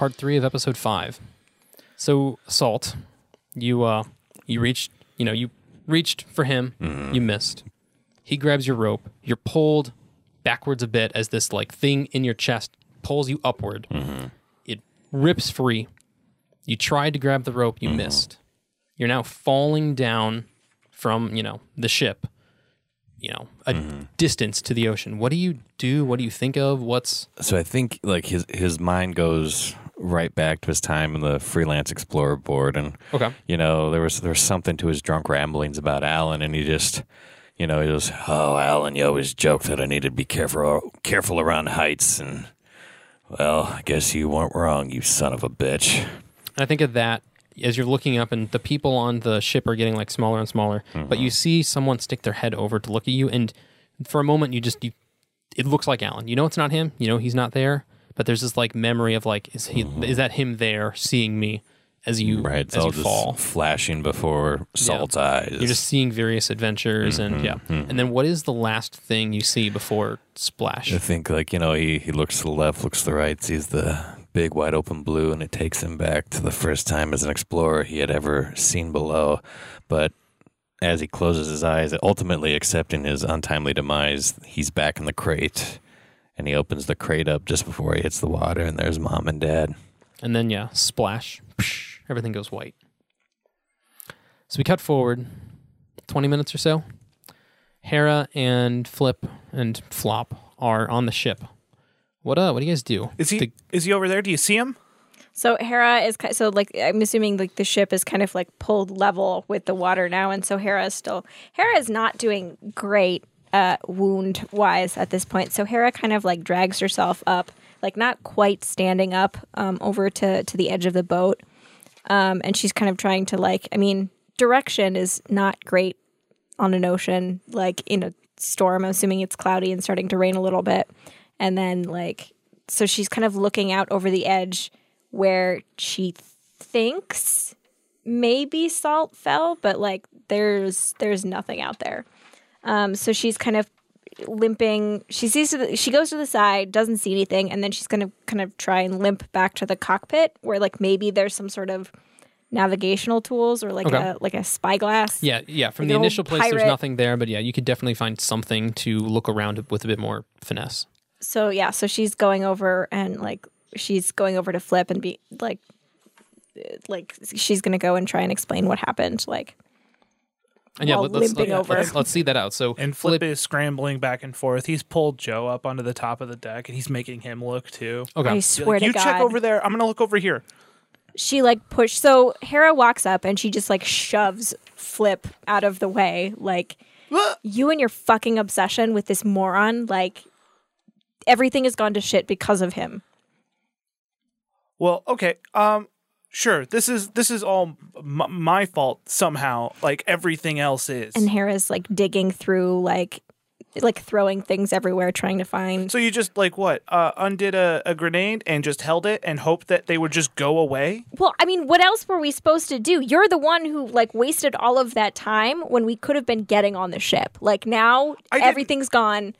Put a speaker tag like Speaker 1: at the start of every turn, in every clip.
Speaker 1: part three of episode five. So, Salt, you uh, you reached, you know, you reached for him, mm-hmm. you missed. He grabs your rope. You're pulled backwards a bit as this like thing in your chest pulls you upward. Mm-hmm. It rips free. You tried to grab the rope, you mm-hmm. missed. You're now falling down from, you know, the ship, you know, a distance to the ocean. What do you do? What do you think of? What's
Speaker 2: So I think like his his mind goes right back to his time in the freelance explorer board, and
Speaker 1: okay?
Speaker 2: you know there was there was something to his drunk ramblings about Alan, and he just you know he goes, "Oh, Alan, you always joke that I need to be careful careful around heights," and well, I guess you weren't wrong, you son of a bitch.
Speaker 1: And I think of that as you're looking up, and the people on the ship are getting like smaller and smaller. But you mm-hmm. see someone stick their head over to look at you, and for a moment, you just you, it looks like Alan. You know, it's not him. You know, he's not there. But there's this like memory of like, is he? Mm-hmm. Is that him there seeing me as you
Speaker 2: Right, it's
Speaker 1: as
Speaker 2: all
Speaker 1: you
Speaker 2: just
Speaker 1: fall?
Speaker 2: flashing before Salt's eyes.
Speaker 1: You're just seeing various adventures, and mm-hmm, yeah. Mm-hmm. And then what is the last thing you see before splash?
Speaker 2: I think like you know he he looks to the left, looks to the right, sees the big wide open blue, and it takes him back to the first time as an explorer he had ever seen below. But as he closes his eyes, ultimately accepting his untimely demise, he's back in the crate, and he opens the crate up just before he hits the water, and there's mom and dad.
Speaker 1: And then yeah, splash. Psh, everything goes white. So we cut forward twenty minutes or so. Hera and Flip and Flop are on the ship. What uh? What do you guys do?
Speaker 3: Is he
Speaker 1: The-
Speaker 3: is he over there? Do you see him?
Speaker 4: So Hera is so like I'm assuming like the ship is kind of like pulled level with the water now, and so Hera is still Hera is not doing great uh, wound wise at this point. So Hera kind of like drags herself up, like not quite standing up um, over to to the edge of the boat, um, and she's kind of trying to like I mean direction is not great on an ocean like in a storm. Assuming it's cloudy and starting to rain a little bit, and then like so she's kind of looking out over the edge where she thinks maybe salt fell but like there's there's nothing out there um so she's kind of limping she sees to the, she goes to the side doesn't see anything and then she's gonna kind of try and limp back to the cockpit where like maybe there's some sort of navigational tools or like
Speaker 1: Okay.
Speaker 4: a like a spyglass
Speaker 1: yeah, yeah. From
Speaker 4: Like
Speaker 1: the initial place, there's nothing there, but yeah, you could definitely find something to look around with a bit more finesse.
Speaker 4: so yeah so she's going over and like she's going over to flip and be like like she's gonna go and try and explain what happened like
Speaker 1: And yeah,
Speaker 4: While
Speaker 1: let, let's,
Speaker 4: limping
Speaker 1: let's,
Speaker 4: over.
Speaker 1: let's, let's see that out. So
Speaker 3: And Flip is scrambling back and forth. He's pulled Joe up onto the top of the deck, and he's making him look too.
Speaker 1: okay.
Speaker 4: i
Speaker 3: Be
Speaker 4: swear
Speaker 3: like,
Speaker 4: to
Speaker 3: you
Speaker 4: god
Speaker 3: check over there. I'm gonna look over here.
Speaker 4: she like push so hera walks up and she just like shoves flip out of the way like you and your fucking obsession with this moron like everything has gone to shit because of him
Speaker 3: Well, okay. Um, sure. This is this is all m- my fault somehow. Like everything else is.
Speaker 4: and hera's like digging through like like throwing things everywhere trying to find
Speaker 3: so you just like what? Uh, undid a, a grenade and just held it and hoped that they would just go away.
Speaker 4: Well, I mean, what else were we supposed to do? You're the one who like wasted all of that time when we could have been getting on the ship. Like now everything's gone.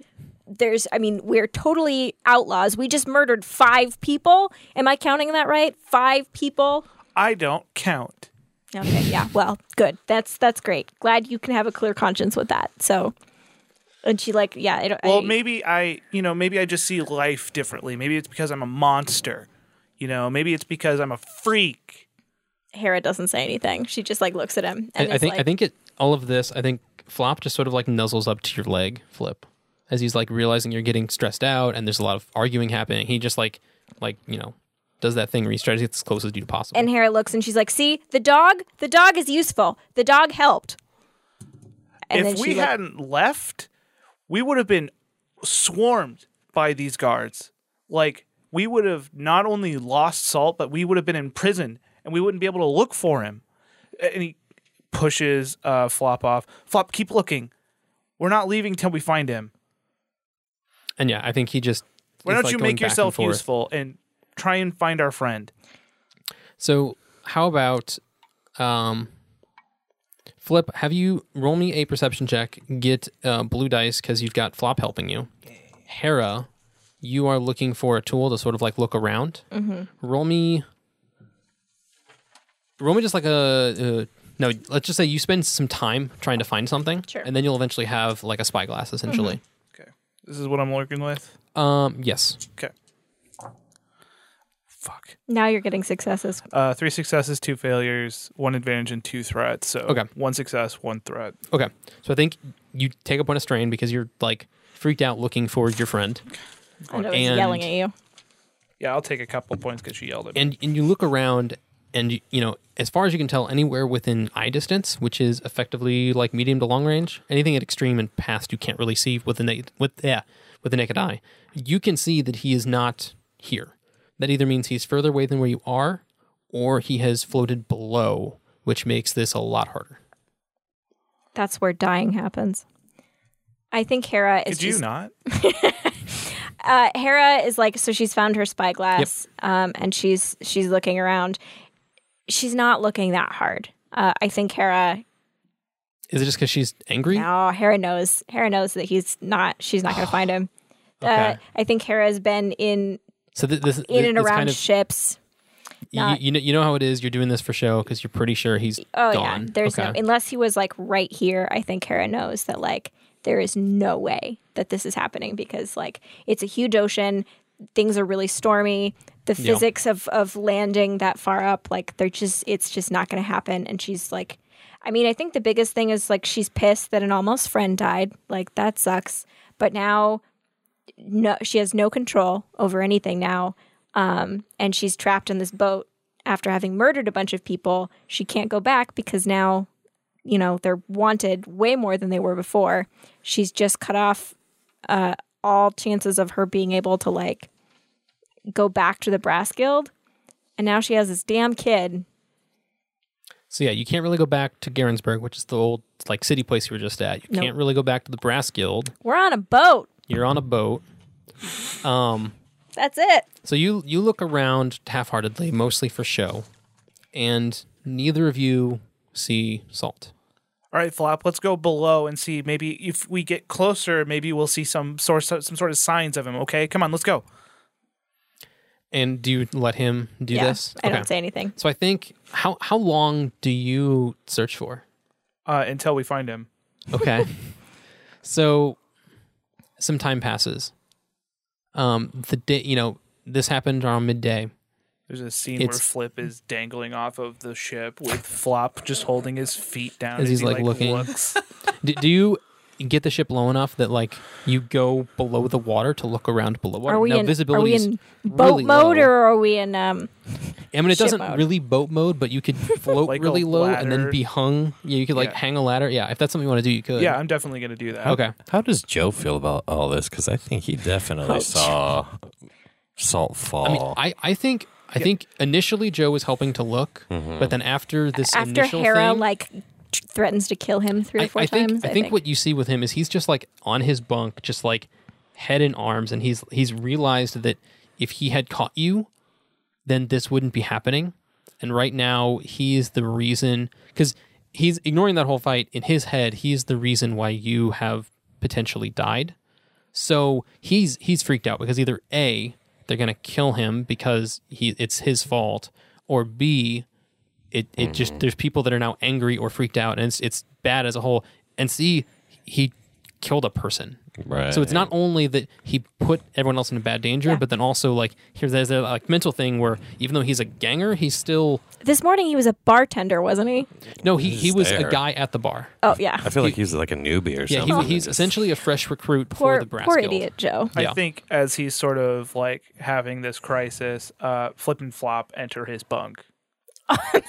Speaker 4: There's I mean, we're totally outlaws. We just murdered 5 people. Am I counting that right? 5 people?
Speaker 3: I don't count.
Speaker 4: Okay, yeah. Well, good. That's that's great. Glad you can have a clear conscience with that. So and she like, yeah, I don't
Speaker 3: Well,
Speaker 4: I,
Speaker 3: maybe I, you know, maybe I just see life differently. Maybe it's because I'm a monster. You know, maybe it's because I'm a freak.
Speaker 4: Hera doesn't say anything. She just like looks at him
Speaker 1: I,
Speaker 4: and
Speaker 1: I
Speaker 4: is
Speaker 1: think
Speaker 4: like,
Speaker 1: I think it all of this. I think Flop just sort of like nuzzles up to your leg, Flip, as he's like realizing you're getting stressed out and there's a lot of arguing happening. He just like like you know does that thing where he tries to get as close as you possible.
Speaker 4: And Hera looks and she's like, "See, the dog. The dog is useful. The dog helped." And
Speaker 3: if we
Speaker 4: like-
Speaker 3: hadn't left, we would have been swarmed by these guards. Like we would have not only lost Salt, but we would have been in prison, and we wouldn't be able to look for him. And he pushes uh, Flop off. Flop, keep looking. We're not leaving till we find him.
Speaker 1: And yeah, I think he just
Speaker 3: Why don't
Speaker 1: like,
Speaker 3: you make
Speaker 1: back and
Speaker 3: yourself useful and try and find our friend?
Speaker 1: So how about um, Flip? Have you roll me a perception check? Get uh, blue dice because you've got Flop helping you. Hera, you are looking for a tool to sort of like look around.
Speaker 4: Mm-hmm.
Speaker 1: Roll me. Roll me just like a. Uh, no, let's just say you spend some time trying to find something,
Speaker 4: Sure.
Speaker 1: and then you'll eventually have like a spyglass, essentially.
Speaker 3: Okay. This is what I'm working with.
Speaker 1: Um, yes.
Speaker 3: Okay. Fuck.
Speaker 4: Now you're getting successes.
Speaker 3: Uh, three successes, two failures, one advantage, and two threats. So
Speaker 1: Okay.
Speaker 3: one success, one threat.
Speaker 1: Okay. So I think you take a point of strain because you're like freaked out looking for your friend,
Speaker 4: And I was
Speaker 1: And-
Speaker 4: yelling at you.
Speaker 3: Yeah, I'll take a couple points because she yelled at me.
Speaker 1: and and you look around, and you, you know as far as you can tell, anywhere within eye distance, which is effectively like medium to long range, anything at extreme and past you can't really see with the naked with yeah with the naked eye. You can see that he is not here. That either means he's further away than where you are, or he has floated below, which makes this a lot harder.
Speaker 4: That's where dying happens. I think Hera is
Speaker 3: Did you
Speaker 4: just
Speaker 3: not?
Speaker 4: uh, Hera is like so she's found her spyglass um, and she's she's looking around. She's not looking that hard. Uh, I think Hera.
Speaker 1: Is it just because she's angry?
Speaker 4: No, Hera knows. Hera knows that he's not. She's not going to find him. Uh, I think Hera's been in
Speaker 1: So th- this
Speaker 4: in and around
Speaker 1: kind of
Speaker 4: ships.
Speaker 1: you,
Speaker 4: not-
Speaker 1: you know you know how it is. You're doing this for show because you're pretty sure he's
Speaker 4: Oh
Speaker 1: gone.
Speaker 4: yeah, there's no unless he was like right here. I think Hera knows that like there is no way that this is happening because like it's a huge ocean. Things are really stormy. The
Speaker 1: Yeah.
Speaker 4: physics of of landing that far up, like they're just it's just not going to happen. And she's like, I mean, I think the biggest thing is like she's pissed that an almost friend died. Like that sucks. But now, no, she has no control over anything now, um, and she's trapped in this boat after having murdered a bunch of people. She can't go back because now, you know, they're wanted way more than they were before. She's just cut off uh, all chances of her being able to like go back to the brass guild, and now she has this damn kid.
Speaker 1: So yeah, you can't really go back to Garensburg, which is the old like city place you were just at. You
Speaker 4: Nope.
Speaker 1: can't really go back to the Brass Guild.
Speaker 4: We're on a boat.
Speaker 1: You're on a boat. Um,
Speaker 4: That's it.
Speaker 1: so you you look around half-heartedly, mostly for show, and neither of you see Salt.
Speaker 3: All right, Flop. Let's go below and see. Maybe if we get closer, maybe we'll see some source, some sort of signs of him. Okay, come on, let's go.
Speaker 1: And do you let him do
Speaker 4: yeah,
Speaker 1: this?
Speaker 4: I don't say anything.
Speaker 1: So I think how how long do you search for?
Speaker 3: Uh, until we find him.
Speaker 1: Okay. so some time passes. Um the day you know, this happened around midday.
Speaker 3: There's a scene where Flip is dangling off of the ship with Flop just holding his feet down
Speaker 1: As he's,
Speaker 3: he,
Speaker 1: like, looking.
Speaker 3: looks.
Speaker 1: do, do you get the ship low enough that like you go below the water to look around below water?
Speaker 4: Are we
Speaker 1: no,
Speaker 4: in? Are
Speaker 1: visibility
Speaker 4: we
Speaker 1: is
Speaker 4: in boat
Speaker 1: really
Speaker 4: mode
Speaker 1: low.
Speaker 4: or are we in? Um,
Speaker 1: I mean, it doesn't
Speaker 4: mode?
Speaker 1: really boat mode, but you could float
Speaker 3: Like
Speaker 1: really low and then be hung. Yeah, you could like
Speaker 3: Yeah.
Speaker 1: hang a ladder. Yeah, if that's something you want to do, you could.
Speaker 3: yeah, I'm definitely gonna do that.
Speaker 1: Okay.
Speaker 2: How does Joe feel about all this? Because I think he definitely
Speaker 4: Ouch.
Speaker 2: saw Salt fall.
Speaker 1: I mean, I, I think I think initially Joe was helping to look, but then after this
Speaker 4: after
Speaker 1: initial
Speaker 4: Hera
Speaker 1: thing,
Speaker 4: like t- threatens to kill him three or four
Speaker 1: I think
Speaker 4: times.
Speaker 1: I think what you see with him is he's just like on his bunk, just like head in arms, and he's he's realized that if he had caught you, then this wouldn't be happening. And right now, he is the reason because he's ignoring that whole fight in his head. He's the reason why you have potentially died. So he's he's freaked out because either a they're gonna kill him because he it's his fault, or b it it just there's people that are now angry or freaked out, and it's it's bad as a whole. And see, he killed a person.
Speaker 2: right.
Speaker 1: So it's not only that he put everyone else in a bad danger,
Speaker 4: Yeah.
Speaker 1: but then also like here's there's a like mental thing where even though he's a ganger, he's still
Speaker 4: this morning he was a bartender, wasn't he?
Speaker 1: no he
Speaker 2: He's
Speaker 1: he was
Speaker 2: there.
Speaker 1: a guy at the bar.
Speaker 4: Oh yeah,
Speaker 2: I feel like he's like a newbie or
Speaker 1: Yeah,
Speaker 2: something.
Speaker 1: he, he's essentially a fresh recruit for
Speaker 4: poor
Speaker 1: the brass
Speaker 4: poor
Speaker 1: guild.
Speaker 4: idiot Joe.
Speaker 1: Yeah.
Speaker 3: I think as he's sort of like having this crisis, uh, Flip and Flop enter his bunk.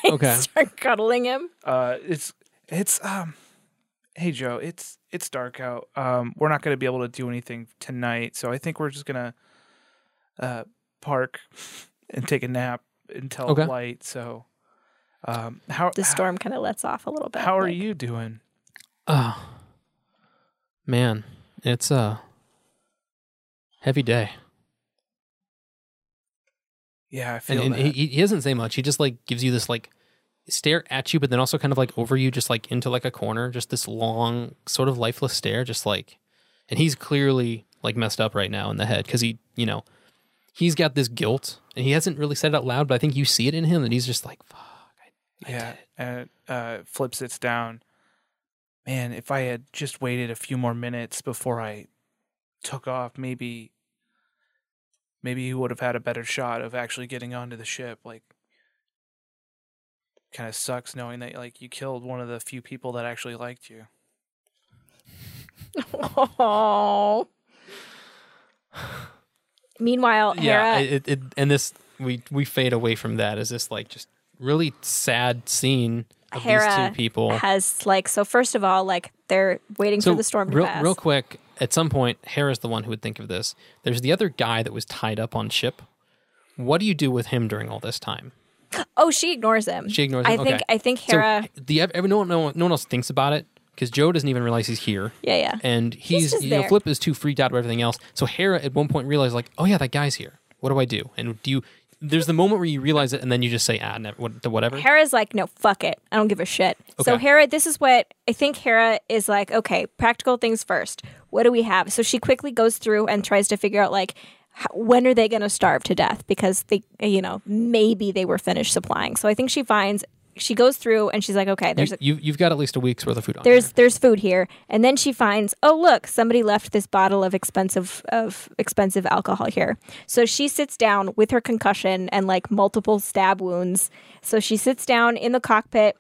Speaker 1: Okay.
Speaker 4: Start cuddling him.
Speaker 3: Uh, it's it's um, hey Joe, it's it's dark out. Um, we're not going to be able to do anything tonight, so I think we're just gonna uh park and take a nap until
Speaker 1: Okay.
Speaker 3: light. So, um, how
Speaker 4: The storm kind of lets off a little bit.
Speaker 3: How are you doing?
Speaker 1: Oh man, it's a heavy day,
Speaker 3: Yeah, I feel
Speaker 1: and, and he he doesn't say much. He just like gives you this like stare at you, but then also kind of like over you, just like into like a corner, just this long sort of lifeless stare, just like, and he's clearly like messed up right now in the head because he, you know, he's got this guilt and he hasn't really said it out loud, but I think you see it in him and he's just like, fuck.
Speaker 3: yeah, and uh, Flip sits down. Man, if I had just waited a few more minutes before I took off, maybe, maybe he would have had a better shot of actually getting onto the ship. Like, kind of sucks knowing that like you killed one of the few people that actually liked you.
Speaker 4: Oh. Meanwhile,
Speaker 1: Yeah,
Speaker 4: Hera,
Speaker 1: it, it, and this we we fade away from that as this like just really sad scene of these two people.
Speaker 4: has like so. First of all, like they're waiting
Speaker 1: so
Speaker 4: for the storm to
Speaker 1: real,
Speaker 4: pass.
Speaker 1: real quick, at some point, Hera's the one who would think of this. There's the other guy that was tied up on ship. What do you do with him during all this time?
Speaker 4: oh, she ignores him.
Speaker 1: She ignores
Speaker 4: I
Speaker 1: him?
Speaker 4: think. I think Hera.
Speaker 1: So the every, no, one- no, one- no one else thinks about it because Joe doesn't even realize he's here.
Speaker 4: yeah, yeah.
Speaker 1: and he's,
Speaker 4: just
Speaker 1: you know. Flip is too freaked out about everything else. So Hera at one point realized like, oh yeah, that guy's here. What do I do? And do you? There's the moment where you realize it, and then you just say ah, never, what, whatever.
Speaker 4: Hera's like, no, fuck it. I don't give a shit. So
Speaker 1: Okay.
Speaker 4: Hera, this is what I think Hera is like, okay, practical things first. What do we have? So she quickly goes through and tries to figure out like how, when are they going to starve to death because they you know, maybe they were finished supplying. So I think she finds she goes through and she's like, okay, there's
Speaker 1: you, you've got at least a week's worth of food on.
Speaker 4: there's
Speaker 1: there.
Speaker 4: there's food here and then she finds oh look somebody left this bottle of expensive of expensive alcohol here so she sits down with her concussion and like multiple stab wounds so she sits down in the cockpit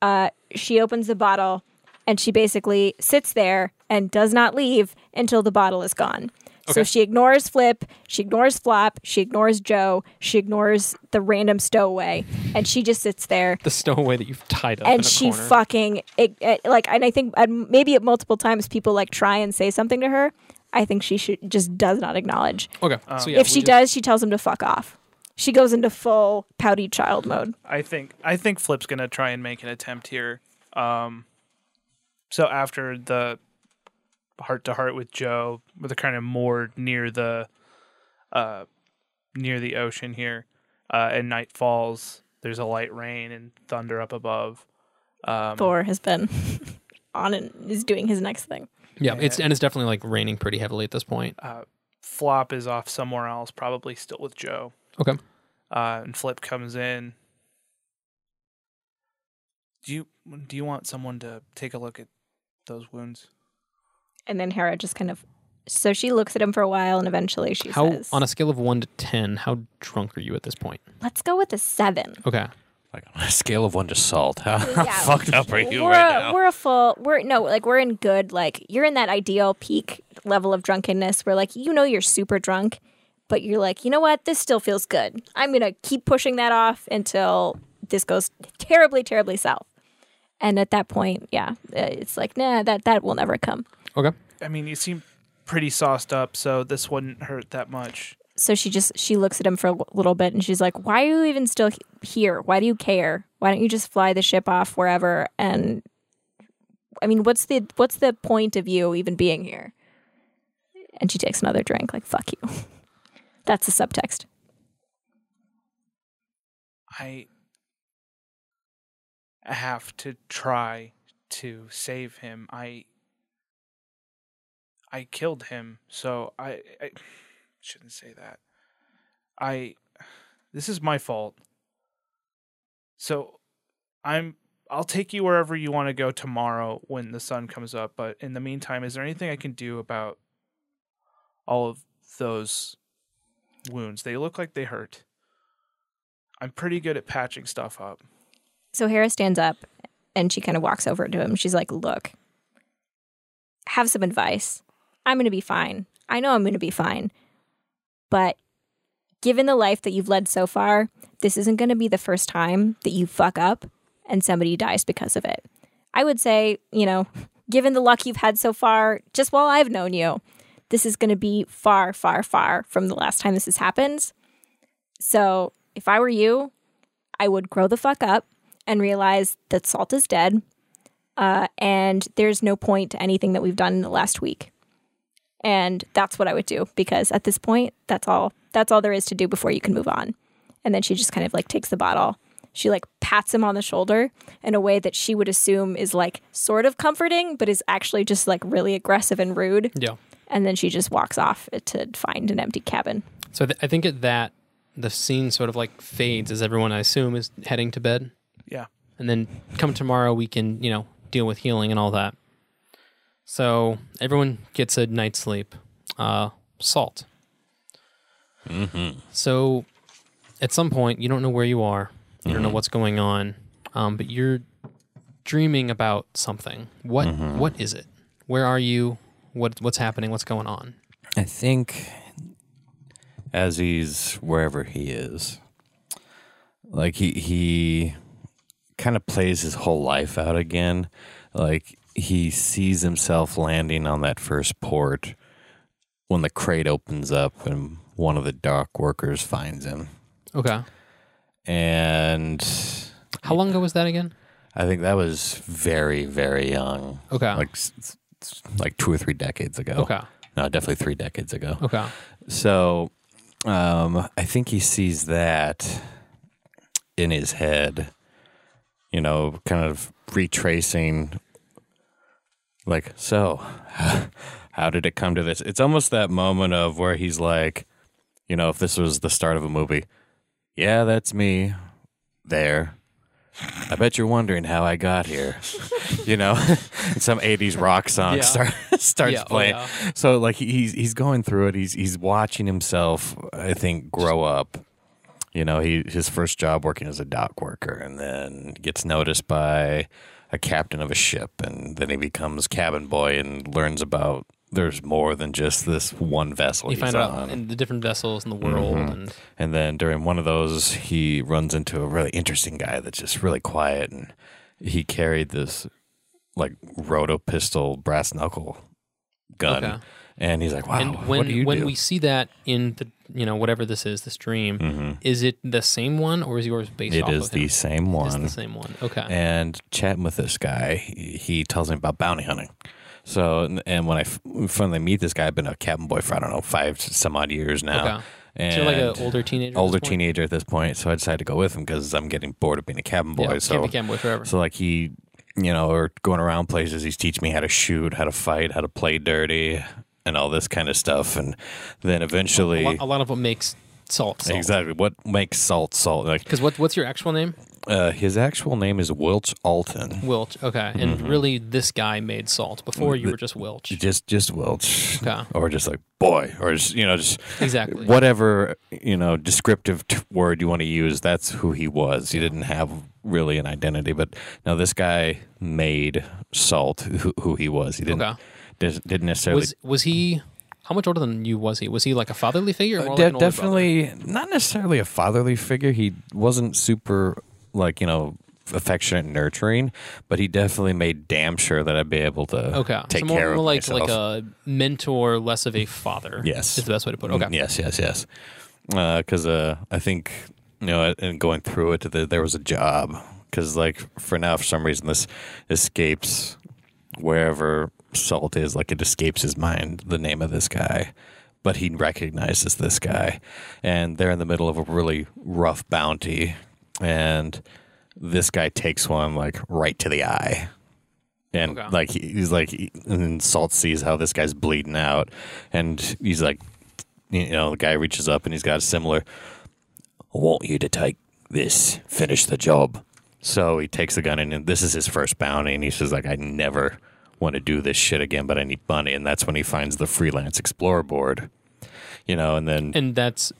Speaker 4: uh, she opens the bottle and she basically sits there and does not leave until the bottle is gone so she ignores Flip, she ignores Flop, she ignores Joe, she ignores the random stowaway, and she just sits there
Speaker 1: the stowaway that you've tied up. in
Speaker 4: and
Speaker 1: a
Speaker 4: she
Speaker 1: corner.
Speaker 4: fucking it, it, like and i think uh, maybe at multiple times people like try and say something to her i think she should just does not acknowledge
Speaker 1: Okay, so yeah,
Speaker 4: if she
Speaker 1: just-
Speaker 4: does she tells him to fuck off she goes into full pouty child mode
Speaker 3: I think I think Flip's gonna try and make an attempt here. Um, so after the heart to heart with Joe, with the kind of moored near the uh, near the ocean here, uh, and night falls. There's a light rain and thunder up above. Um,
Speaker 4: thor has been on and is doing his next thing
Speaker 1: yeah, it's and it's definitely like raining pretty heavily at this point.
Speaker 3: uh, Flop is off somewhere else, probably still with Joe.
Speaker 1: Okay,
Speaker 3: uh, and Flip comes in. Do you do you want someone to take a look at those wounds?
Speaker 4: And then hera just kind of so she looks at him for a while and eventually she
Speaker 1: how
Speaker 4: says
Speaker 1: on a scale of one to ten, how drunk are you at this point?
Speaker 4: let's go with a seven
Speaker 1: Okay,
Speaker 2: Like on a scale of one to salt, how, how
Speaker 4: Yeah.
Speaker 2: fucked up are you
Speaker 4: we're
Speaker 2: right
Speaker 4: a,
Speaker 2: now?
Speaker 4: we're a full we're no like we're in good like you're in that ideal peak level of drunkenness where like you know you're super drunk but you're like you know what this still feels good i'm gonna keep pushing that off until this goes terribly terribly south and at that point yeah uh, it's like nah that that will never come
Speaker 1: okay.
Speaker 3: I mean, you seem pretty sauced up, so this wouldn't hurt that much.
Speaker 4: so she just she looks at him for a little bit and she's like why are you even still he- here why do you care why don't you just fly the ship off wherever and i mean what's the what's the point of you even being here and she takes another drink like fuck you that's the subtext
Speaker 3: I have to try to save him. I I killed him, so I, I shouldn't say that. I this is my fault. So I'm I'll take you wherever you want to go tomorrow when the sun comes up, but in the meantime, is there anything I can do about all of those wounds? They look like they hurt. I'm pretty good at patching stuff up.
Speaker 4: so hera stands up and she kind of walks over to him she's like look have some advice i'm going to be fine. I know i'm going to be fine. But given the life that you've led so far this isn't going to be the first time that you fuck up and somebody dies because of it. I would say you know given the luck you've had so far just while i've known you this is going to be far far far from the last time this has happened. So if i were you i would grow the fuck up and realize that salt is dead uh, and there's no point to anything that we've done in the last week and that's what i would do because at this point that's all that's all there is to do before you can move on and then she just kind of like takes the bottle she like pats him on the shoulder in a way that she would assume is like sort of comforting but is actually just like really aggressive and rude
Speaker 1: Yeah.
Speaker 4: and then she just walks off to find an empty cabin.
Speaker 1: So I, th- I think at that the scene sort of like fades as everyone I assume is heading to bed,
Speaker 3: Yeah.
Speaker 1: and then come tomorrow we can you know deal with healing and all that. So everyone gets a night's sleep. Uh, salt.
Speaker 2: Mm-hmm.
Speaker 1: So at some point you don't know where you are, you don't know
Speaker 2: Mhm.
Speaker 1: what's going on, um, but you're dreaming about something. What
Speaker 2: Mhm.
Speaker 1: what is it? Where are you? What what's happening? What's going on?
Speaker 2: I think as he's wherever he is, like he he kind of plays his whole life out again. Like he sees himself landing on that first port when the crate opens up and one of the dock workers finds him.
Speaker 1: Okay.
Speaker 2: And
Speaker 1: How long ago was that again?
Speaker 2: I think that was very, very young.
Speaker 1: Okay.
Speaker 2: Like like two or three decades ago.
Speaker 1: okay.
Speaker 2: No, definitely three decades ago.
Speaker 1: Okay.
Speaker 2: So um, I think he sees that in his head, you know, kind of retracing, like, so how did it come to this? It's almost that moment of where he's like, you know, if this was the start of a movie, yeah, that's me there. I bet you're wondering how I got here. you know, some '80s rock song
Speaker 1: Yeah.
Speaker 2: start, starts
Speaker 1: Yeah, oh,
Speaker 2: playing.
Speaker 1: yeah.
Speaker 2: So like he's he's going through it. He's he's watching himself. I think grow up. You know, he his first job working as a dock worker, and then gets noticed by a captain of a ship, and then he becomes cabin boy and learns about there's more than just this one vessel
Speaker 1: You
Speaker 2: he's
Speaker 1: find
Speaker 2: on.
Speaker 1: out in the different vessels in the world,
Speaker 2: Mhm.
Speaker 1: and
Speaker 2: And then during one of those, he runs into a really interesting guy that's just really quiet, and he carried this like roto pistol brass knuckle gun,
Speaker 1: Okay.
Speaker 2: and he's like, "Wow,
Speaker 1: and
Speaker 2: what
Speaker 1: when
Speaker 2: do you
Speaker 1: when
Speaker 2: do?"
Speaker 1: we see that in the you know whatever this is, this dream,
Speaker 2: Mhm.
Speaker 1: is it the same one or is yours based
Speaker 2: It is the same
Speaker 1: It's
Speaker 2: one.
Speaker 1: the same one. Okay.
Speaker 2: And chatting with this guy, he tells me about bounty hunting. So, and when I finally meet this guy, I've been a cabin boy for I don't know five some odd years now.
Speaker 1: okay.
Speaker 2: And
Speaker 1: So you're like an older teenager. at
Speaker 2: older
Speaker 1: this point?
Speaker 2: teenager at this point. So I decided to go with him because I'm getting bored of being a cabin boy.
Speaker 1: Yeah,
Speaker 2: so
Speaker 1: can't be cam boy forever.
Speaker 2: So like he, you know, or going around places, he's teaching me how to shoot, how to fight, how to play dirty, and all this kind of stuff. And then
Speaker 1: a,
Speaker 2: eventually,
Speaker 1: lot, a lot of what makes salt salt.
Speaker 2: exactly what makes salt salt. Like
Speaker 1: Because what what's your actual name?
Speaker 2: uh, his actual name is Wilch Alton.
Speaker 1: Wilch. Okay. And
Speaker 2: Mm-hmm.
Speaker 1: really, this guy made salt before you were just Wilch.
Speaker 2: Just just Wilch,
Speaker 1: Okay.
Speaker 2: or just like boy, or just you know just
Speaker 1: Exactly.
Speaker 2: whatever you know descriptive t- word you want to use. That's who he was. He didn't have really an identity, but now this guy made salt who, who he was. He didn't
Speaker 1: Okay.
Speaker 2: Didn't necessarily
Speaker 1: Was was he? How much older than you was he? Was he like a fatherly figure? Or
Speaker 2: Uh, De-
Speaker 1: like
Speaker 2: definitely not necessarily a fatherly figure. He wasn't super like you know affectionate and nurturing, but he definitely made damn sure that I'd be able to
Speaker 1: Okay.
Speaker 2: take
Speaker 1: so more,
Speaker 2: care
Speaker 1: more
Speaker 2: of
Speaker 1: like
Speaker 2: myself.
Speaker 1: like a mentor, less of a father.
Speaker 2: Yes.
Speaker 1: is the best way to put it. Okay.
Speaker 2: Mm, Yes, yes, yes. Because uh, I think you know, and going through it, the, there was a job. Because like for now, for some reason, this escapes wherever Salt is. Like it escapes his mind. The name of this guy. But he recognizes this guy, and they're in the middle of a really rough bounty, and this guy takes one like right to the eye, and
Speaker 1: Okay.
Speaker 2: like he's like, and Salt sees how this guy's bleeding out, and he's like, you know, the guy reaches up and he's got a similar. I want you to take this, finish the job. So he takes the gun and this is his first bounty, and he says like, I never want to do this shit again, but I need money, and that's when he finds the freelance explorer board, you know, and then
Speaker 1: And that's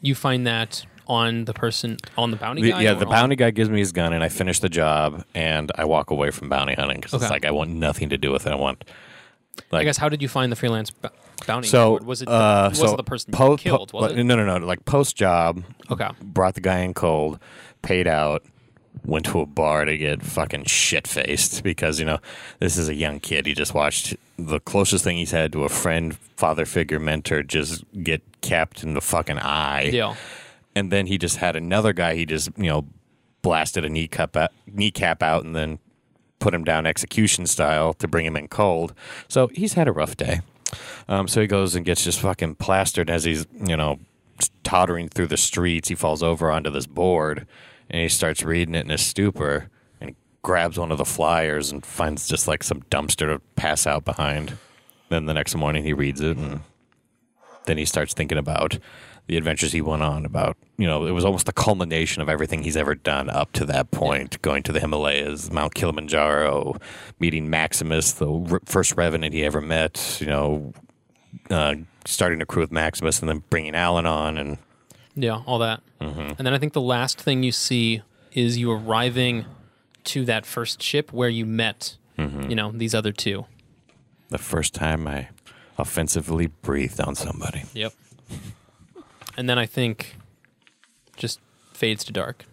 Speaker 1: you find that on the person on the bounty guy.
Speaker 2: yeah, the
Speaker 1: on-
Speaker 2: bounty guy gives me his gun, and I finish the job, and I walk away from bounty hunting because
Speaker 1: Okay.
Speaker 2: it's like I want nothing to do with it. I want
Speaker 1: I guess how did you find the freelance b- bounty?
Speaker 2: so
Speaker 1: was it
Speaker 2: uh,
Speaker 1: was
Speaker 2: so
Speaker 1: it the person
Speaker 2: po-
Speaker 1: killed?
Speaker 2: po-? No, no, no. Like post job,
Speaker 1: Okay.
Speaker 2: brought the guy in cold, paid out, went to a bar to get fucking shit faced because you know this is a young kid. He just watched the closest thing he's had to a friend, father figure, mentor just get capped in the fucking eye,
Speaker 1: Yeah.
Speaker 2: and then he just had another guy. He just you know blasted a kneecap out, kneecap out, and then put him down execution style to bring him in cold. So he's had a rough day. Um, so he goes and gets just fucking plastered as he's, you know, tottering through the streets. He falls over onto this board and he starts reading it in a stupor and grabs one of the flyers and finds just like some dumpster to pass out behind. Then the next morning he reads it, and then he starts thinking about the adventures he went on. About you know, it was almost the culmination of everything he's ever done up to that point. Going to the Himalayas, Mount Kilimanjaro, meeting Maximus, the first revenant he ever met. You know, uh, starting a crew with Maximus, and then bringing Alan on, and
Speaker 1: Yeah, all that. And then I think the last thing you see is you arriving to that first ship where you met, you know, these other two.
Speaker 2: the first time I offensively breathed on somebody.
Speaker 1: Yep. And then I think just fades to dark.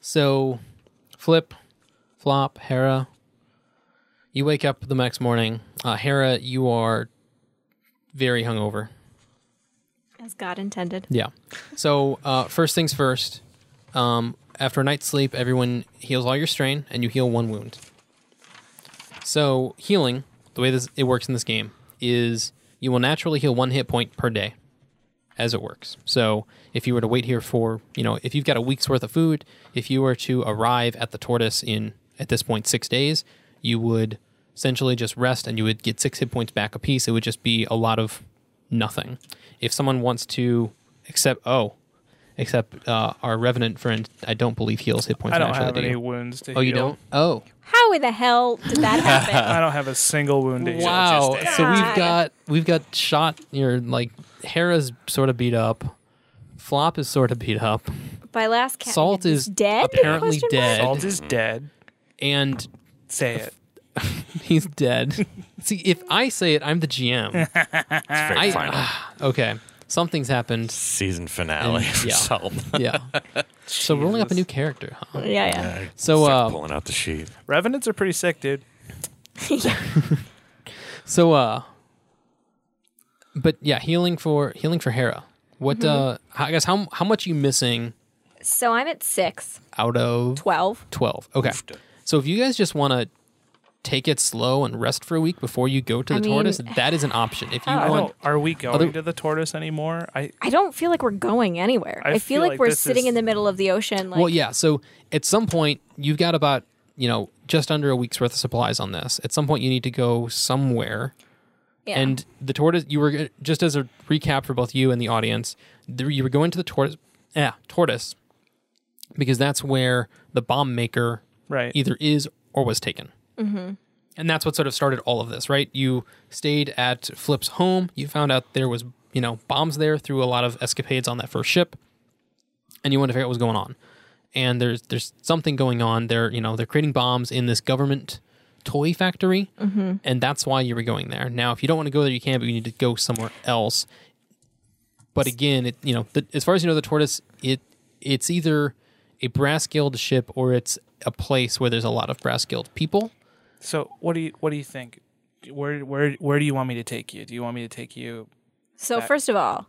Speaker 1: So, Flip, Flop, Hera, you wake up the next morning. Uh, Hera, you are very hungover.
Speaker 4: As God intended.
Speaker 1: Yeah. So uh, first things first. Um, after a night's sleep, everyone heals all your strain, and you heal one wound. So healing, the way this it works in this game, is you will naturally heal one hit point per day, as it works. So if you were to wait here for, you know, if you've got a week's worth of food, if you were to arrive at the tortoise in at this point six days, you would essentially just rest, and you would get six hit points back a piece. It would just be a lot of nothing. If someone wants to accept, oh, except uh, our revenant friend, I don't believe heals hit points
Speaker 3: I don't
Speaker 1: naturally.
Speaker 3: have
Speaker 1: do
Speaker 3: any wounds to
Speaker 1: Oh, you
Speaker 3: heal.
Speaker 1: don't? Oh,
Speaker 4: How in the hell did that happen?
Speaker 3: I don't have a single wound to heal.
Speaker 1: wow!
Speaker 3: Just-
Speaker 1: So we've
Speaker 4: God.
Speaker 1: got we've got shot. You're like Hera's sort of beat up. Flop is sort of beat up,
Speaker 4: By last count,
Speaker 1: Salt is
Speaker 4: dead.
Speaker 1: apparently
Speaker 4: Question mark?
Speaker 1: dead.
Speaker 3: Salt is dead.
Speaker 1: and
Speaker 3: Say it.
Speaker 1: he's dead. See, if I say it, I'm the GM.
Speaker 2: It's very
Speaker 1: I,
Speaker 2: final.
Speaker 1: okay, something's happened.
Speaker 2: Season finale.
Speaker 1: And-
Speaker 2: for
Speaker 1: yeah.
Speaker 2: Salt.
Speaker 1: Yeah. so rolling up a new character, huh?
Speaker 4: Yeah, yeah.
Speaker 1: So,
Speaker 2: Start
Speaker 1: uh,
Speaker 2: pulling out the sheet.
Speaker 3: Revenants are pretty sick, dude.
Speaker 1: So uh but yeah, healing for healing for Hera. What uh I guess how how much are you missing
Speaker 4: So I'm at six,
Speaker 1: out of
Speaker 4: 12.
Speaker 1: 12? Okay. So if you guys just want to take it slow and rest for a week before you go to the
Speaker 4: I mean-
Speaker 1: tortoise, that is an option. If you
Speaker 3: I
Speaker 1: want
Speaker 3: don't, are we going
Speaker 1: Other-
Speaker 3: to the tortoise anymore? I
Speaker 4: I don't feel like we're going anywhere.
Speaker 3: I
Speaker 4: I, feel,
Speaker 3: feel
Speaker 4: like,
Speaker 3: like
Speaker 4: we're sitting
Speaker 3: is-
Speaker 4: in the middle of the ocean. Like,
Speaker 1: Well, yeah. So at some point, you've got about you know just under a week's worth of supplies on this. At some point, you need to go somewhere.
Speaker 4: yeah.
Speaker 1: And the tortoise, you were just as a recap for both you and the audience, you were going to the tortoise, yeah, tortoise, because that's where the bomb maker
Speaker 3: right.
Speaker 1: either is or was taken. Mm-hmm. And that's what sort of started all of this, right? You stayed at Flip's home. You found out there was, you know, bombs there through a lot of escapades on that first ship, and you wanted to figure out what was going on. And there's there's something going on. They're you know they're creating bombs in this government toy factory, and that's why you were going there. Now, if you don't want to go there, you can, but you need to go somewhere else. But again, it you know the, as far as you know, the tortoise it it's either a brass guild ship or it's a place where there's a lot of brass guild people.
Speaker 3: So what do you what do you think? Where where where do you want me to take you? Do you want me to take you?
Speaker 4: So
Speaker 3: That-
Speaker 4: first of all,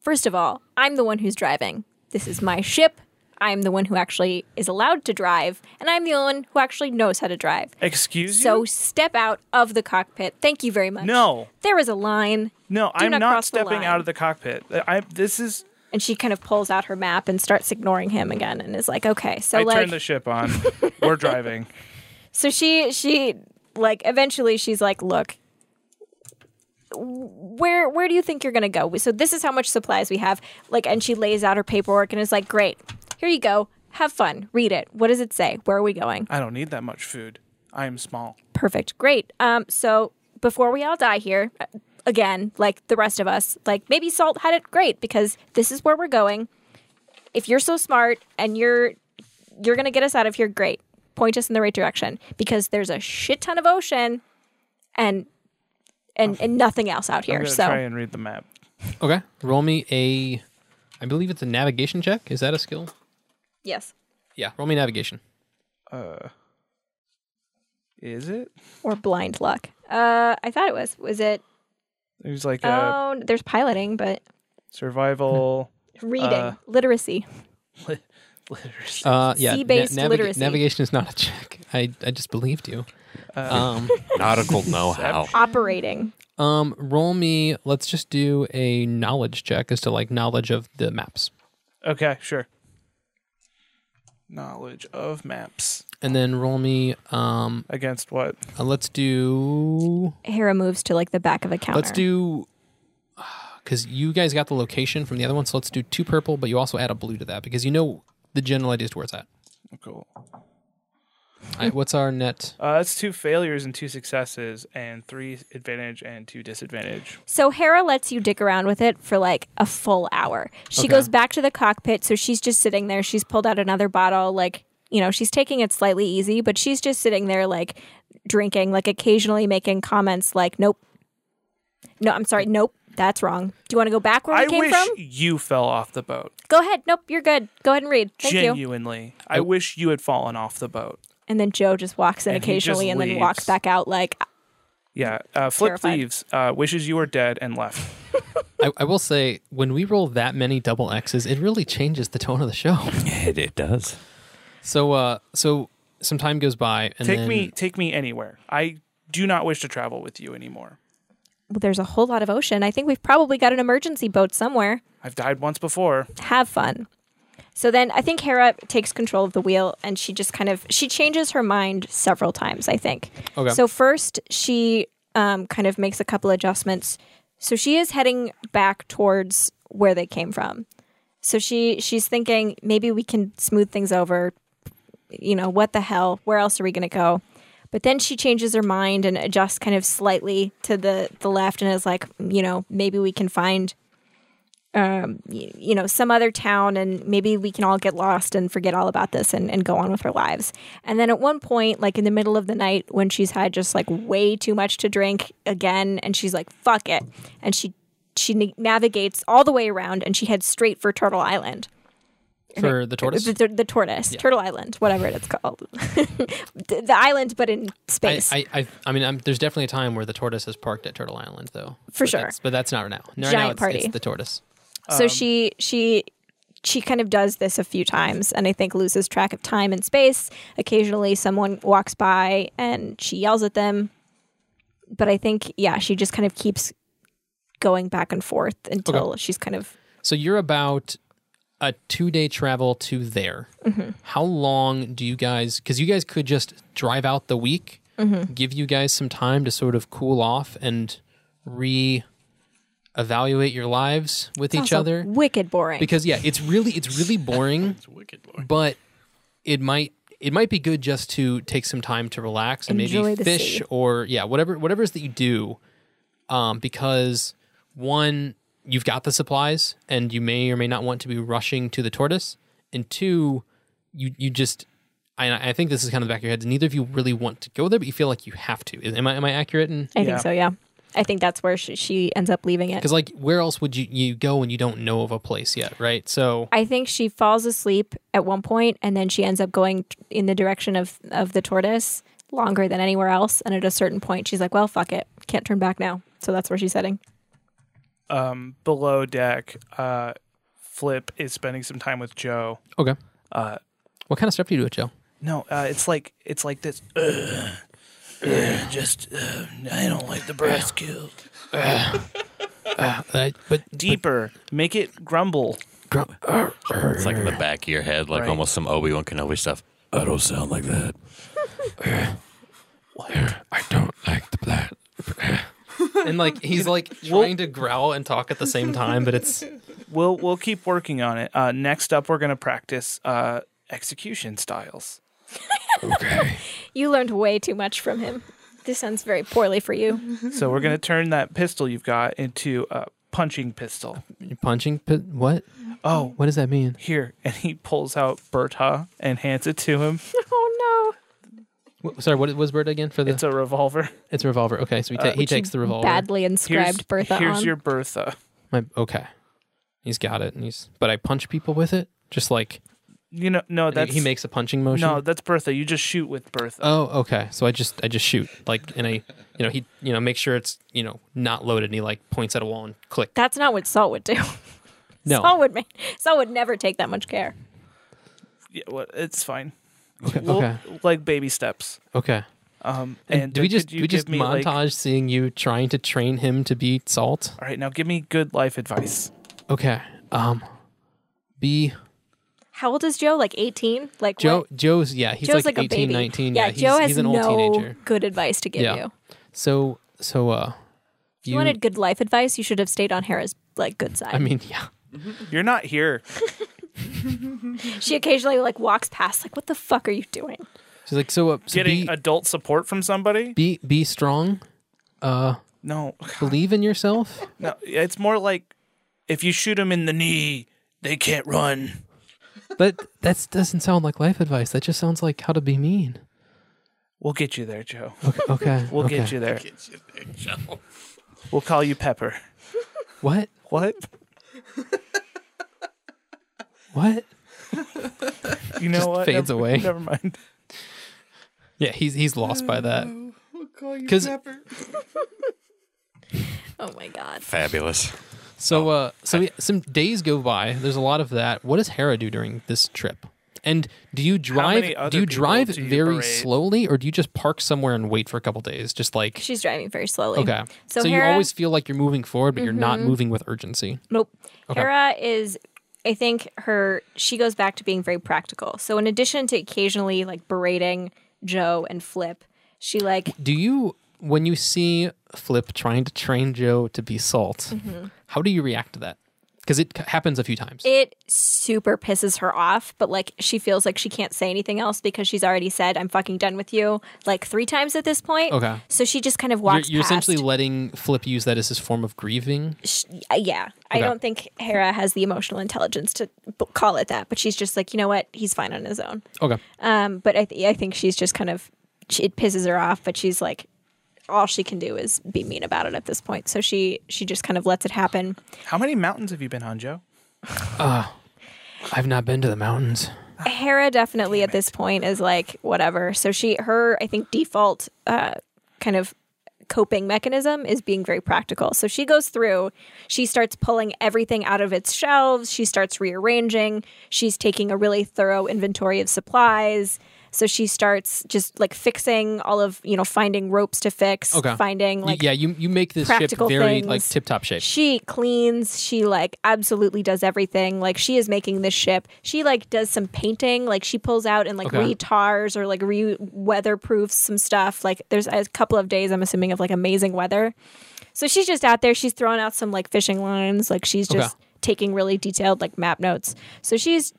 Speaker 4: first of all, I'm the one who's driving. This is my ship. I'm the one who actually is allowed to drive, and I'm the only one who actually knows how to drive.
Speaker 3: Excuse
Speaker 4: So
Speaker 3: you?
Speaker 4: So step out of the cockpit. Thank you very much.
Speaker 3: No,
Speaker 4: There is a line,
Speaker 3: no, I'm
Speaker 4: not
Speaker 3: not, stepping out of the cockpit. I this is.
Speaker 4: and she kind of pulls out her map and starts ignoring him again, and is like, "Okay, so
Speaker 3: I
Speaker 4: like,
Speaker 3: turned the ship on. We're driving.
Speaker 4: so she she like eventually she's like, look." Where where do you think you're gonna go? So this is how much supplies we have. Like, and she lays out her paperwork and is like, "Great, here you go. Have fun. Read it. What does it say? Where are we going?
Speaker 3: I don't need that much food. I am small.
Speaker 4: Perfect. Great. Um, so before we all die here, uh, again, like the rest of us, like maybe Salt had it great because this is where we're going. If you're so smart and you're you're gonna get us out of here, great. Point us in the right direction because there's a shit ton of ocean and and and nothing else out
Speaker 3: I'm
Speaker 4: here.
Speaker 3: gonna
Speaker 4: So
Speaker 3: try and read the map.
Speaker 1: Okay, roll me a, I believe it's a navigation check. Is that a skill?
Speaker 4: yes,
Speaker 1: Yeah, roll me navigation.
Speaker 3: Uh, is it?
Speaker 4: or blind luck. Uh, I thought it was. Was it?
Speaker 3: There's like a
Speaker 4: Oh, there's piloting, but
Speaker 3: survival
Speaker 4: reading,
Speaker 3: Uh,
Speaker 4: literacy.
Speaker 3: literacy.
Speaker 1: Uh, yeah,
Speaker 4: Sea-based literacy.
Speaker 1: navigation is not a check. I I just believed you. Um,
Speaker 2: Nautical know-how.
Speaker 4: operating.
Speaker 1: um, roll me. Let's just do a knowledge check as to like knowledge of the maps.
Speaker 3: Okay, sure. Knowledge of maps.
Speaker 1: and then roll me. Um,
Speaker 3: Against what?
Speaker 1: uh, let's do.
Speaker 4: Hera moves to like the back of a counter.
Speaker 1: Let's do. Because you guys got the location from the other one, so let's do two purple, but you also add a blue to that because you know the general idea is where it's at.
Speaker 3: Cool.
Speaker 1: All right, what's our net?
Speaker 3: Uh, that's two failures and two successes, and three advantage and two disadvantage.
Speaker 4: So Hera lets you dick around with it for like a full hour. She
Speaker 1: Okay.
Speaker 4: goes back to the cockpit, so she's just sitting there. She's pulled out another bottle, like you know, she's taking it slightly easy, but she's just sitting there, like drinking, like occasionally making comments, like "Nope, no, I'm sorry, nope, that's wrong. Do you want to go back where we
Speaker 3: I
Speaker 4: came
Speaker 3: wish
Speaker 4: from?
Speaker 3: you fell off the boat.
Speaker 4: Go ahead. Nope, you're good. Go ahead and read. Thank you."
Speaker 3: Genuinely, I wish you had fallen off the boat.
Speaker 4: And then Joe just walks in
Speaker 3: And he just
Speaker 4: occasionally, and then
Speaker 3: leaves.
Speaker 4: walks back out, like
Speaker 3: Yeah, uh, Flip
Speaker 4: Terrified.
Speaker 3: leaves, uh, wishes you were dead, and left.
Speaker 1: I, I will say, when we roll that many double X's, it really changes the tone of the show.
Speaker 2: It, it does.
Speaker 1: So, uh, so some time goes by, and
Speaker 3: take
Speaker 1: then,
Speaker 3: me, take me anywhere. I do not wish to travel with you anymore.
Speaker 4: Well, there's a whole lot of ocean. I think we've probably got an emergency boat somewhere.
Speaker 3: I've died once before.
Speaker 4: have fun. So then I think Hera takes control of the wheel and she just kind of she changes her mind several times, I think.
Speaker 1: Okay.
Speaker 4: So first she um, kind of makes a couple adjustments. So she is heading back towards where they came from. So she she's thinking maybe we can smooth things over. You know, what the hell? Where else are we going to go? But then she changes her mind and adjusts kind of slightly to the the left and is like, you know, maybe we can find um, you know, some other town and maybe we can all get lost and forget all about this and, and go on with our lives. And then at one point, like in the middle of the night when she's had just like way too much to drink again and she's like, fuck it. And she, she navigates all the way around and she heads straight for Turtle Island.
Speaker 1: For the tortoise.
Speaker 4: The, the, the tortoise, Turtle Island, whatever it's called. the, the island, but in space.
Speaker 1: I, I, I mean, I'm, there's definitely a time where the tortoise is parked at Turtle Island, though.
Speaker 4: For
Speaker 1: But
Speaker 4: sure.
Speaker 1: that's- but that's not now. Right now,
Speaker 4: Giant
Speaker 1: it's,
Speaker 4: party.
Speaker 1: it's the tortoise.
Speaker 4: So um, she she she kind of does this a few times and I think loses track of time and space. Occasionally someone walks by and she yells at them. But I think yeah, she just kind of keeps going back and forth until she's kind of
Speaker 1: So you're about a two day travel to there.
Speaker 4: Mm-hmm.
Speaker 1: How long do you guys? Because you guys could just drive out the week,
Speaker 4: Mm-hmm.
Speaker 1: give you guys some time to sort of cool off and re evaluate your lives with each
Speaker 4: also
Speaker 1: other.
Speaker 4: wicked boring.
Speaker 1: Because yeah, it's really it's really boring. It's wicked boring. But it might it might be good just to take some time to relax and
Speaker 4: Enjoy
Speaker 1: maybe fish
Speaker 4: sea.
Speaker 1: or yeah, whatever whatever it is that you do. Um, because one, you've got the supplies and you may or may not want to be rushing to the tortoise. And two, you you just I, I think this is kind of the back of your head. Neither of you really want to go there, but you feel like you have to. Am I am I accurate? in
Speaker 4: I
Speaker 3: Yeah.
Speaker 4: think so, yeah. I think that's where she, she ends up leaving it.
Speaker 1: because like where else would you you go when you don't know of a place yet, right? So
Speaker 4: I think she falls asleep at one point and then she ends up going in the direction of, of the tortoise longer than anywhere else. And at a certain point, she's like, well, fuck it. Can't turn back now. So that's where she's heading.
Speaker 3: Um, below deck, uh, Flip is spending some time with Joe.
Speaker 1: okay,
Speaker 3: Uh,
Speaker 1: what kind of stuff do you do with Joe?
Speaker 3: no, uh, it's like it's like this. Uh, uh, just uh, I don't like the brass killed.
Speaker 1: Uh, but
Speaker 3: Deeper, make it grumble.
Speaker 2: It's like in the back of your head, like
Speaker 3: Right.
Speaker 2: almost some Obi Wan Kenobi stuff. I don't sound like that.
Speaker 5: I don't like the black.
Speaker 1: And like he's like trying to growl and talk at the same time, but it's
Speaker 3: We'll we'll keep working on it. Uh, next up, we're gonna practice uh, execution styles.
Speaker 5: Okay.
Speaker 4: You learned way too much from him. This sounds very poorly for you.
Speaker 3: So we're gonna turn that pistol you've got into a punching pistol.
Speaker 1: punching. Pi- what?
Speaker 3: Oh,
Speaker 1: What does that mean?
Speaker 3: here, and he pulls out Bertha and hands it to him.
Speaker 1: What, sorry, what was Bird again for the?
Speaker 3: It's a revolver.
Speaker 1: It's a revolver. Okay, so he, ta-
Speaker 3: Uh,
Speaker 1: he takes the revolver.
Speaker 4: Badly inscribed
Speaker 3: Here's,
Speaker 4: Bertha
Speaker 3: here's
Speaker 4: on.
Speaker 3: your Bertha.
Speaker 1: My, okay, he's got it, and he's. But I punch people with it, just like
Speaker 3: You know, no,
Speaker 1: he-
Speaker 3: that's
Speaker 1: he makes a punching motion.
Speaker 3: no, that's Bertha. You just shoot with Bertha.
Speaker 1: Oh, okay. So I just I just shoot like, and I, you know, he, you know, make sure it's you know not loaded, and he like points at a wall and click.
Speaker 4: That's not what Salt would do.
Speaker 1: No.
Speaker 4: Salt would make, Salt would never take that much care.
Speaker 3: yeah, well, it's fine.
Speaker 1: Okay.
Speaker 3: We'll-
Speaker 1: Okay.
Speaker 3: like baby steps.
Speaker 1: Okay.
Speaker 3: Um,
Speaker 1: And,
Speaker 3: and
Speaker 1: do we just do we just
Speaker 3: give me, like-
Speaker 1: montage seeing you trying to train him to be salt?
Speaker 3: all right, now give me good life advice.
Speaker 1: Okay. Um, be
Speaker 4: How old is Joe? Like 18? Like
Speaker 1: Joe
Speaker 4: what?
Speaker 1: Joe's yeah, he's
Speaker 4: Joe's
Speaker 1: like,
Speaker 4: like,
Speaker 1: 18,
Speaker 4: a baby.
Speaker 1: 19.
Speaker 4: Yeah,
Speaker 1: Yeah, he's,
Speaker 4: Joe has
Speaker 1: he's an old
Speaker 4: no
Speaker 1: teenager.
Speaker 4: good advice to give
Speaker 1: Yeah.
Speaker 4: you.
Speaker 1: So so uh
Speaker 4: If you, wanted good life advice, you should have stayed on Hera's like good side.
Speaker 1: I mean, yeah.
Speaker 3: You're not here.
Speaker 4: she occasionally like walks past, like, "What the fuck are you doing?"
Speaker 1: She's like so, uh, so
Speaker 3: Getting
Speaker 1: be,
Speaker 3: adult support from somebody?
Speaker 1: be be strong. Uh
Speaker 3: No.
Speaker 1: believe in yourself.
Speaker 3: No, it's more like if you shoot them in the knee, they can't run.
Speaker 1: But that doesn't sound like life advice. That just sounds like how to be mean.
Speaker 3: We'll get you there, Joe.
Speaker 1: Okay. okay
Speaker 3: We'll
Speaker 1: okay.
Speaker 3: get you there. Joe. We'll call you Pepper.
Speaker 1: What?
Speaker 3: What?
Speaker 1: What?
Speaker 3: You know
Speaker 1: Just
Speaker 3: what?
Speaker 1: fades
Speaker 3: never,
Speaker 1: away.
Speaker 3: Never mind.
Speaker 1: Yeah, he's he's lost by that. Because
Speaker 4: Oh my god.
Speaker 2: Fabulous.
Speaker 1: so uh so we, some days go by. There's a lot of that. What does Hera do during this trip? And do you drive? Do you drive
Speaker 3: do you
Speaker 1: very
Speaker 3: berate?
Speaker 1: slowly, or do you just park somewhere and wait for a couple days? Just like
Speaker 4: She's driving very slowly.
Speaker 1: okay,
Speaker 4: So,
Speaker 1: so, you always feel like you're moving forward, but you're not moving with urgency.
Speaker 4: Nope.
Speaker 1: Okay.
Speaker 4: Hera is I think her she goes back to being very practical. So in addition to occasionally like berating Joe and Flip, she like
Speaker 1: Do you, when you see Flip trying to train Joe to be Salt,
Speaker 4: Mm-hmm.
Speaker 1: how do you react to that? Because it happens a few times.
Speaker 4: it super pisses her off, but like she feels like she can't say anything else because she's already said I'm fucking done with you like 3 times at this point.
Speaker 1: Okay.
Speaker 4: So she just kind of
Speaker 1: you're
Speaker 4: walks
Speaker 1: you're
Speaker 4: past.
Speaker 1: essentially letting Flip use that as his form of grieving.
Speaker 4: sh- uh, yeah, I don't think Hera has the emotional intelligence to b- call it that, but she's just like, you know what, he's fine on his own.
Speaker 1: Okay.
Speaker 4: Um, but I, th- I think she's just kind of, she, it pisses her off, but she's like, all she can do is be mean about it at this point. So she she just kind of lets it happen.
Speaker 3: How many mountains have you been on, Joe?
Speaker 1: I've not been to the mountains.
Speaker 4: Hera definitely at this point is like whatever. So she her I think default uh, kind of coping mechanism is being very practical. So she goes through, she starts pulling everything out of its shelves, she starts rearranging, she's taking a really thorough inventory of supplies. So she starts just like fixing all of, you know, finding ropes to fix,
Speaker 1: Okay.
Speaker 4: finding like
Speaker 1: yeah, you you make this ship very
Speaker 4: things.
Speaker 1: like tip top shape.
Speaker 4: she cleans she like absolutely does everything like she is making this ship she like does some painting like she pulls out and like
Speaker 1: Okay.
Speaker 4: retars or like re weatherproofs some stuff like there's a couple of days i'm assuming of like amazing weather so she's just out there she's throwing out some like fishing lines like she's
Speaker 1: Okay.
Speaker 4: just taking really detailed like map notes so she's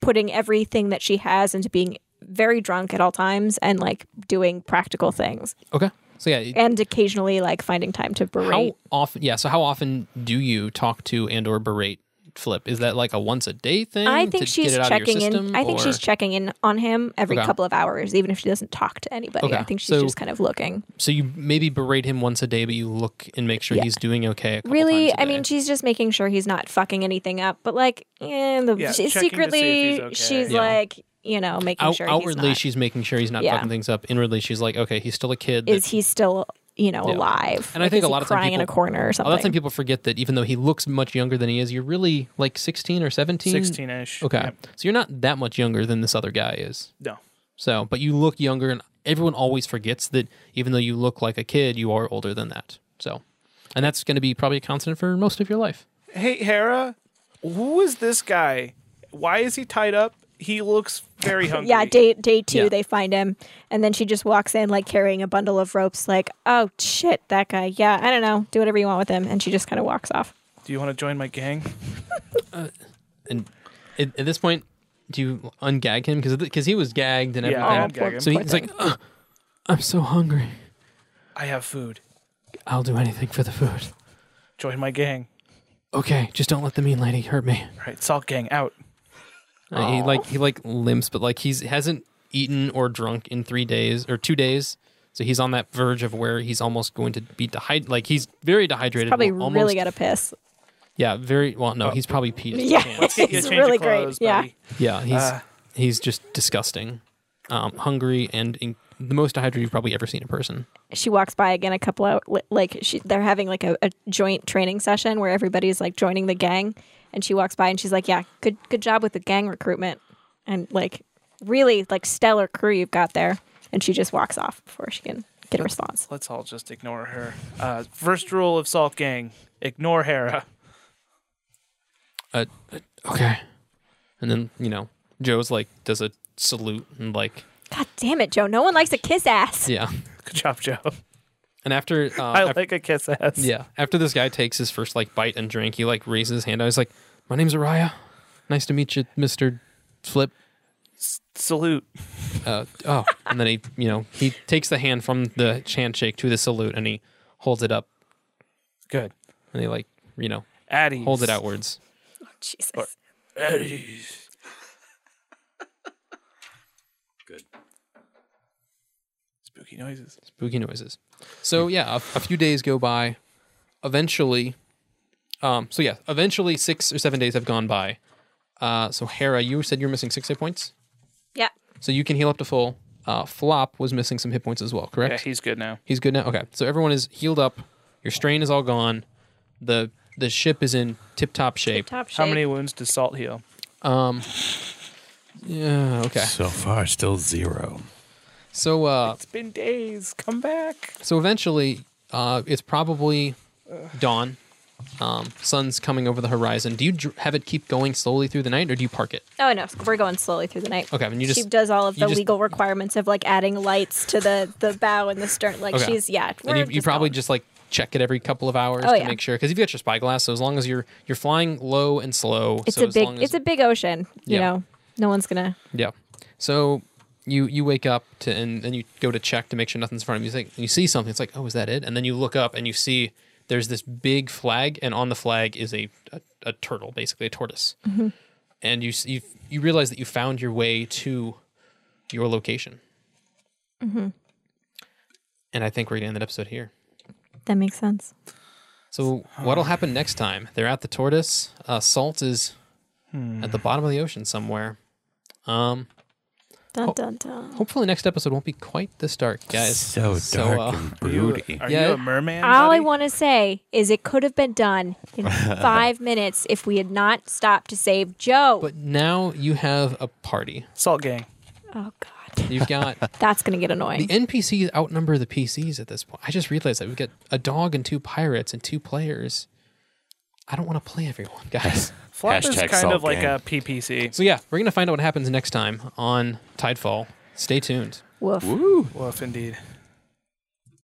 Speaker 4: putting everything that she has into being very drunk at all times and like doing practical things
Speaker 1: Okay. So yeah,
Speaker 4: and occasionally like finding time to berate
Speaker 1: how often? Yeah. So how often do you talk to and or berate Flip? Is that like a once a day thing?
Speaker 4: I
Speaker 1: to
Speaker 4: think
Speaker 1: get
Speaker 4: she's
Speaker 1: it out of
Speaker 4: checking in. I think
Speaker 1: or-
Speaker 4: she's checking in on him every
Speaker 1: Okay.
Speaker 4: couple of hours, even if she doesn't talk to anybody.
Speaker 1: Okay.
Speaker 4: I think she's
Speaker 1: So-
Speaker 4: just kind of looking.
Speaker 1: So you maybe berate him once a day, but you look and make sure
Speaker 4: Yeah.
Speaker 1: he's doing okay. A couple
Speaker 4: Really,
Speaker 1: times a
Speaker 4: I
Speaker 1: day.
Speaker 4: mean, she's just making sure he's not fucking anything up. But like, eh, the,
Speaker 3: Yeah,
Speaker 4: she-
Speaker 3: checking to see if
Speaker 4: secretly,
Speaker 3: okay.
Speaker 4: she's
Speaker 1: Yeah.
Speaker 4: like, you know, making
Speaker 1: Out,
Speaker 4: sure
Speaker 1: outwardly
Speaker 4: he's not.
Speaker 1: she's making sure he's not
Speaker 4: Yeah.
Speaker 1: fucking things up. Inwardly, she's like, okay, he's still a kid. that-
Speaker 4: is he still, you know,
Speaker 1: Yeah.
Speaker 4: alive?
Speaker 1: And I think a lot of time
Speaker 4: crying in a
Speaker 1: people-
Speaker 4: corner or
Speaker 1: a lot of
Speaker 4: something.
Speaker 1: time people forget that even though he looks much younger than he is, you're really like 16 or 17.
Speaker 3: 16 ish.
Speaker 1: Okay, so you're not that much younger than this other guy is.
Speaker 3: No.
Speaker 1: So, but you look younger, and everyone always forgets that even though you look like a kid, you are older than that. So, and that's going to be probably a constant for most of your life.
Speaker 3: Hey, Hera, who is this guy? Why is he tied up? He looks very hungry.
Speaker 4: yeah, day day two,
Speaker 1: Yeah.
Speaker 4: they find him, and then she just walks in like carrying a bundle of ropes. Like, oh shit, that guy. Yeah, I don't know. Do whatever you want with him, and she just kind of walks off.
Speaker 3: Do you want to join my gang?
Speaker 1: Uh, and at, at this point, do you ungag him because because he was gagged and
Speaker 3: Yeah,
Speaker 1: everything?
Speaker 3: I
Speaker 4: Oh,
Speaker 3: ungag
Speaker 1: so he's like,
Speaker 4: thing.
Speaker 1: I'm so hungry.
Speaker 3: I have food.
Speaker 1: I'll do anything for the food.
Speaker 3: Join my gang.
Speaker 1: Okay, just don't let the mean lady hurt me.
Speaker 3: All right, Salt Gang out.
Speaker 1: Uh, he like he like limps, but like he's hasn't eaten or drunk in three days or two days. So he's on that verge of where he's almost going to be dehydrated. Like he's very dehydrated.
Speaker 4: Probably
Speaker 1: almost,
Speaker 4: really got to piss.
Speaker 1: Yeah, very well. No, he's probably peed. his
Speaker 4: Yeah.
Speaker 1: pants.
Speaker 3: Let's get you a
Speaker 4: He's really
Speaker 3: of
Speaker 4: great,
Speaker 3: clothes,
Speaker 4: yeah.
Speaker 1: Yeah, he's
Speaker 3: Uh.
Speaker 1: he's just disgusting, um, hungry, and in, the most dehydrated you've probably ever seen a person.
Speaker 4: she walks by again a couple out like she, they're having like a, a joint training session where everybody's like joining the gang and she walks by and she's like yeah good good job with the gang recruitment and like really like stellar crew you've got there and she just walks off before she can get a response
Speaker 3: Let's all just ignore her. Uh, first rule of Salt Gang: ignore Hera.
Speaker 1: Uh, uh, okay, And then you know Joe's like does a salute and like
Speaker 4: God damn it, Joe. No one likes a kiss ass.
Speaker 1: yeah.
Speaker 3: Good job, Joe.
Speaker 1: And after uh,
Speaker 3: I
Speaker 1: af-
Speaker 3: like a kiss ass.
Speaker 1: yeah after this guy takes his first like bite and drink, he like raises his hand. I was like, "My name's Araya. Nice to meet you, Mister Flip."
Speaker 3: Salute.
Speaker 1: Uh, oh, and then he you know he takes the hand from the handshake to the salute and he holds it up
Speaker 3: Good.
Speaker 1: and he like you know
Speaker 3: Addie.
Speaker 1: holds it outwards.
Speaker 4: Oh, Jesus.
Speaker 3: Addie's. Spooky noises.
Speaker 1: spooky noises. So yeah, a, a few days go by. Eventually, um, so yeah, eventually six or seven days have gone by. Uh, so Hera, you said you're missing six hit points,
Speaker 4: Yeah.
Speaker 1: so you can heal up to full. Uh, Flop was missing some hit points as well, correct?
Speaker 3: Yeah, he's good now.
Speaker 1: He's good now. Okay, so everyone is healed up. Your strain is all gone. the The ship is in tip top shape.
Speaker 4: Top shape.
Speaker 3: How many wounds does Salt heal?
Speaker 1: Um, yeah. Okay.
Speaker 2: So far, still zero.
Speaker 1: So uh,
Speaker 3: It's been days. Come back.
Speaker 1: So eventually, uh, it's probably dawn. Um, sun's coming over the horizon. Do you dr- have it keep going slowly through the night, or do you park it?
Speaker 4: Oh no, we're going slowly through the night.
Speaker 1: Okay, and you just
Speaker 4: she
Speaker 1: just
Speaker 4: does all of
Speaker 1: you
Speaker 4: the
Speaker 1: just-
Speaker 4: legal requirements of like adding lights to the the bow and the stern. Like
Speaker 1: Okay.
Speaker 4: she's yeah.
Speaker 1: and
Speaker 4: we're
Speaker 1: you, you
Speaker 4: just
Speaker 1: probably
Speaker 4: going.
Speaker 1: just like check it every couple of hours
Speaker 4: Oh,
Speaker 1: to
Speaker 4: yeah.
Speaker 1: make sure because you've got your spyglass. So as long as you're you're flying low and slow,
Speaker 4: It's
Speaker 1: so
Speaker 4: a
Speaker 1: as
Speaker 4: big
Speaker 1: long as,
Speaker 4: it's a big ocean. You
Speaker 1: Yeah.
Speaker 4: know, no one's gonna.
Speaker 1: yeah. So you you wake up to and then you go to check to make sure nothing's in front of you. You think you see something. It's like oh is that it? And then you look up and you see there's this big flag, and on the flag is a a, a turtle, basically a tortoise. And you, you you realize that you found your way to your location. And I think we're gonna end the episode here.
Speaker 4: That makes sense.
Speaker 1: So what'll happen next time? They're at the tortoise. Uh, Salt is at the bottom of the ocean somewhere. Um,
Speaker 4: Dun dun dun.
Speaker 1: hopefully next episode won't be quite this dark, guys.
Speaker 2: So
Speaker 1: So,
Speaker 2: dark
Speaker 1: uh,
Speaker 2: and broody.
Speaker 3: Are
Speaker 1: Yeah.
Speaker 3: you a merman?
Speaker 4: All I want to say is it could have been done in five minutes if we had not stopped to save Joe.
Speaker 1: But now you have a party.
Speaker 3: Salt gang.
Speaker 4: oh God,
Speaker 1: You've got
Speaker 4: that's gonna get annoying. the.
Speaker 1: NPCs outnumber the PCs at this point. I just realized that we've got a dog and two pirates and two players. I don't want to play everyone, guys.
Speaker 3: Flop is
Speaker 2: Hashtag
Speaker 3: kind
Speaker 2: salt
Speaker 3: of like
Speaker 2: gang.
Speaker 3: a PPC.
Speaker 1: so yeah, we're gonna find out what happens next time on Tidefall. Stay tuned.
Speaker 4: Woof.
Speaker 3: Woof, indeed.